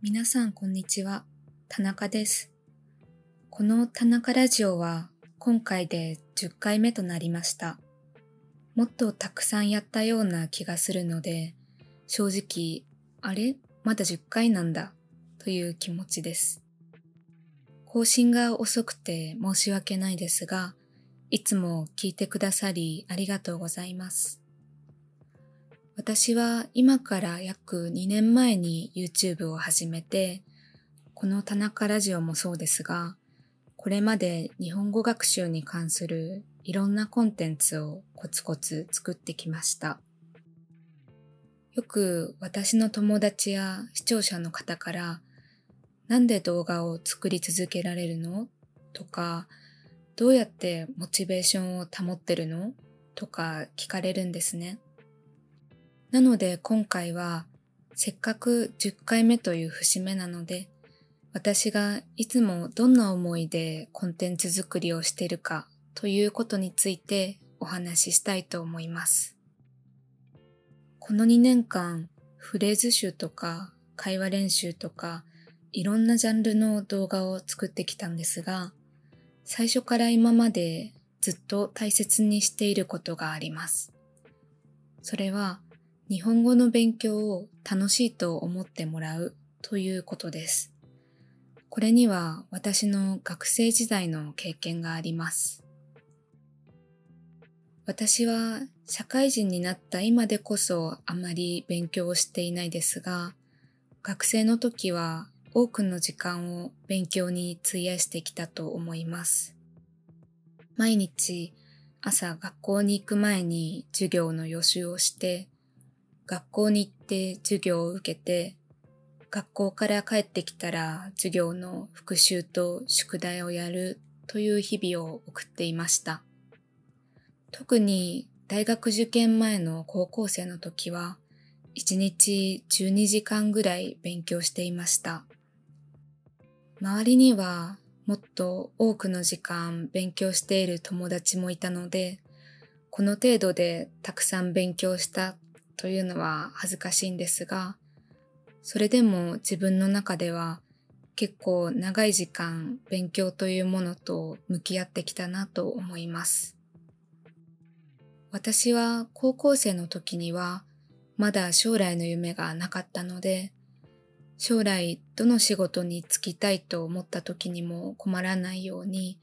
皆さんこんにちは。田中です。この田中ラジオは今回で10回目となりました。もっとたくさんやったような気がするので、正直、あれ？まだ10回なんだという気持ちです。更新が遅くて申し訳ないですが、いつも聞いてくださりありがとうございます。私は今から約2年前に YouTube を始めて、この田中ラジオもそうですが、これまで日本語学習に関するいろんなコンテンツをコツコツ作ってきました。よく私の友達や視聴者の方から、なんで動画を作り続けられるの？とか、どうやってモチベーションを保ってるの？とか聞かれるんですね。なので今回はせっかく10回目という節目なので私がいつもどんな思いでコンテンツ作りをしているかということについてお話ししたいと思います。この2年間フレーズ集とか会話練習とかいろんなジャンルの動画を作ってきたんですが最初から今までずっと大切にしていることがあります。それは日本語の勉強を楽しいと思ってもらうということです。これには私の学生時代の経験があります。私は社会人になった今でこそあまり勉強をしていないですが、学生の時は多くの時間を勉強に費やしてきたと思います。毎日朝学校に行く前に授業の予習をして、学校に行って授業を受けて、学校から帰ってきたら授業の復習と宿題をやるという日々を送っていました。特に大学受験前の高校生の時は、1日12時間ぐらい勉強していました。周りにはもっと多くの時間勉強している友達もいたので、この程度でたくさん勉強したというのは恥ずかしいんですが、それでも自分の中では結構長い時間勉強というものと向き合ってきたなと思います。私は高校生の時にはまだ将来の夢がなかったので、将来どの仕事に就きたいと思った時にも困らないように、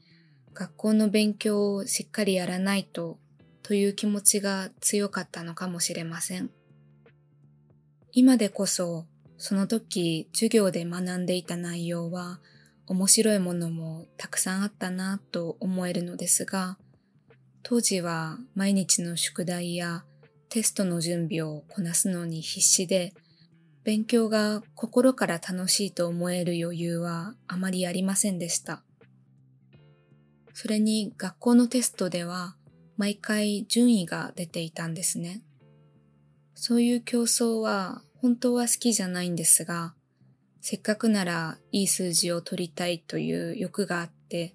学校の勉強をしっかりやらないとという気持ちが強かったのかもしれません。今でこそその時授業で学んでいた内容は面白いものもたくさんあったなと思えるのですが、当時は毎日の宿題やテストの準備をこなすのに必死で、勉強が心から楽しいと思える余裕はあまりありませんでした。それに学校のテストでは毎回順位が出ていたんですね。そういう競争は本当は好きじゃないんですが、せっかくならいい数字を取りたいという欲があって、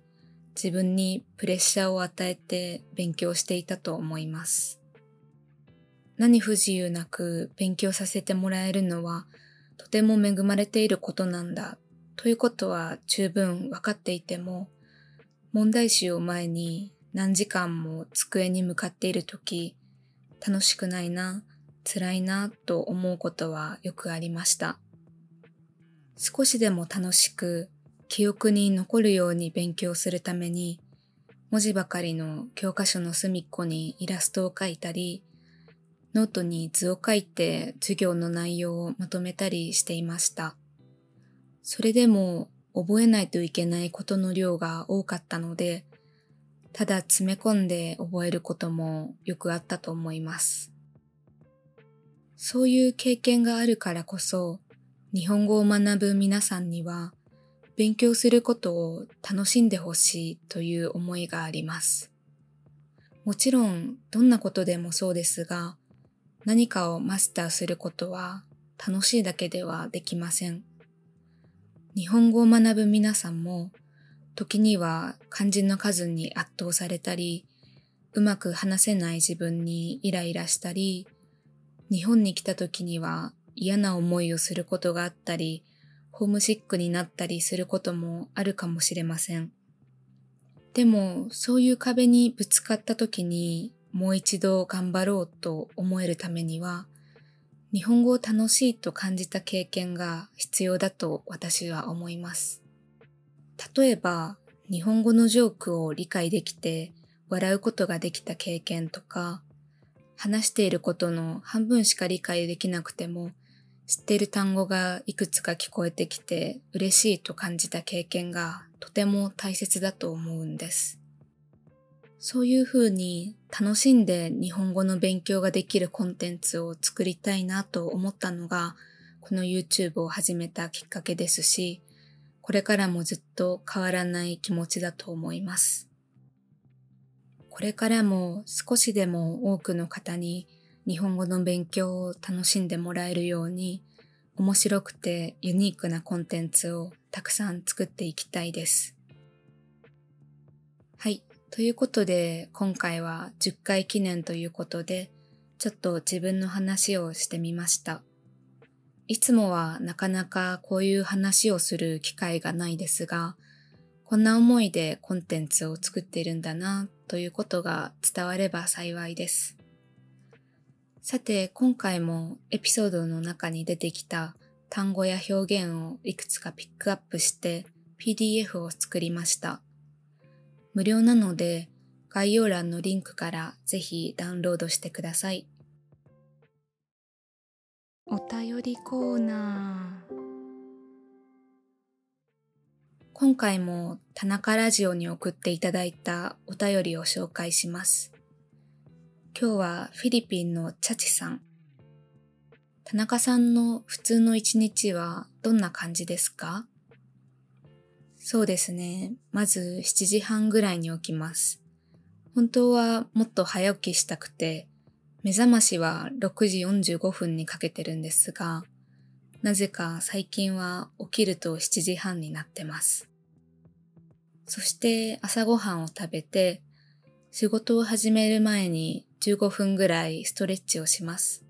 自分にプレッシャーを与えて勉強していたと思います。何不自由なく勉強させてもらえるのはとても恵まれていることなんだということは十分分かっていても、問題集を前に何時間も机に向かっているとき、楽しくないな、辛いなと思うことはよくありました。少しでも楽しく記憶に残るように勉強するために、文字ばかりの教科書の隅っこにイラストを描いたり、ノートに図を書いて授業の内容をまとめたりしていました。それでも覚えないといけないことの量が多かったので、ただ詰め込んで覚えることもよくあったと思います。そういう経験があるからこそ、日本語を学ぶ皆さんには、勉強することを楽しんでほしいという思いがあります。もちろん、どんなことでもそうですが、何かをマスターすることは楽しいだけではできません。日本語を学ぶ皆さんも、時には漢字の数に圧倒されたり、うまく話せない自分にイライラしたり、日本に来た時には嫌な思いをすることがあったり、ホームシックになったりすることもあるかもしれません。でも、そういう壁にぶつかった時にもう一度頑張ろうと思えるためには、日本語を楽しいと感じた経験が必要だと私は思います。例えば、日本語のジョークを理解できて笑うことができた経験とか、話していることの半分しか理解できなくても、知っている単語がいくつか聞こえてきて嬉しいと感じた経験がとても大切だと思うんです。そういうふうに楽しんで日本語の勉強ができるコンテンツを作りたいなと思ったのが、この YouTube を始めたきっかけですし、これからもずっと変わらない気持ちだと思います。これからも少しでも多くの方に日本語の勉強を楽しんでもらえるように、面白くてユニークなコンテンツをたくさん作っていきたいです。はい。ということで、今回は10回記念ということで、ちょっと自分の話をしてみました。いつもはなかなかこういう話をする機会がないですが、こんな思いでコンテンツを作っているんだなということが伝われば幸いです。さて、今回もエピソードの中に出てきた単語や表現をいくつかピックアップして PDF を作りました。無料なので概要欄のリンクからぜひダウンロードしてください。お便りコーナー今回も田中ラジオに送っていただいたお便りを紹介します。今日はフィリピンのチャチさん。田中さんの普通の一日はどんな感じですか？そうですね。まず7時半ぐらいに起きます。本当はもっと早起きしたくて、目覚ましは6時45分にかけてるんですが、なぜか最近は起きると7時半になってます。そして朝ごはんを食べて、仕事を始める前に15分ぐらいストレッチをします。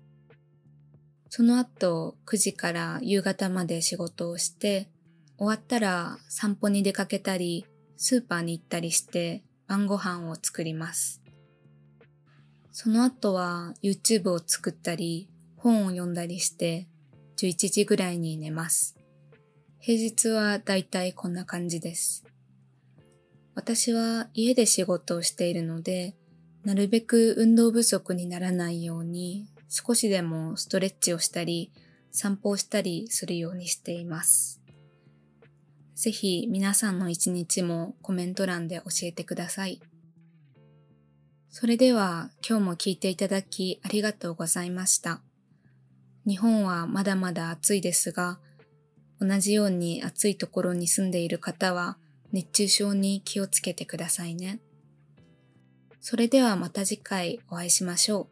その後9時から夕方まで仕事をして、終わったら散歩に出かけたり、スーパーに行ったりして晩ご飯を作ります。その後は YouTube を作ったり、本を読んだりして11時ぐらいに寝ます。平日はだいたいこんな感じです。私は家で仕事をしているので、なるべく運動不足にならないように少しでもストレッチをしたり散歩をしたりするようにしています。ぜひ皆さんの一日もコメント欄で教えてください。それでは今日も聞いていただきありがとうございました。日本はまだまだ暑いですが、同じように暑いところに住んでいる方は熱中症に気をつけてくださいね。それではまた次回お会いしましょう。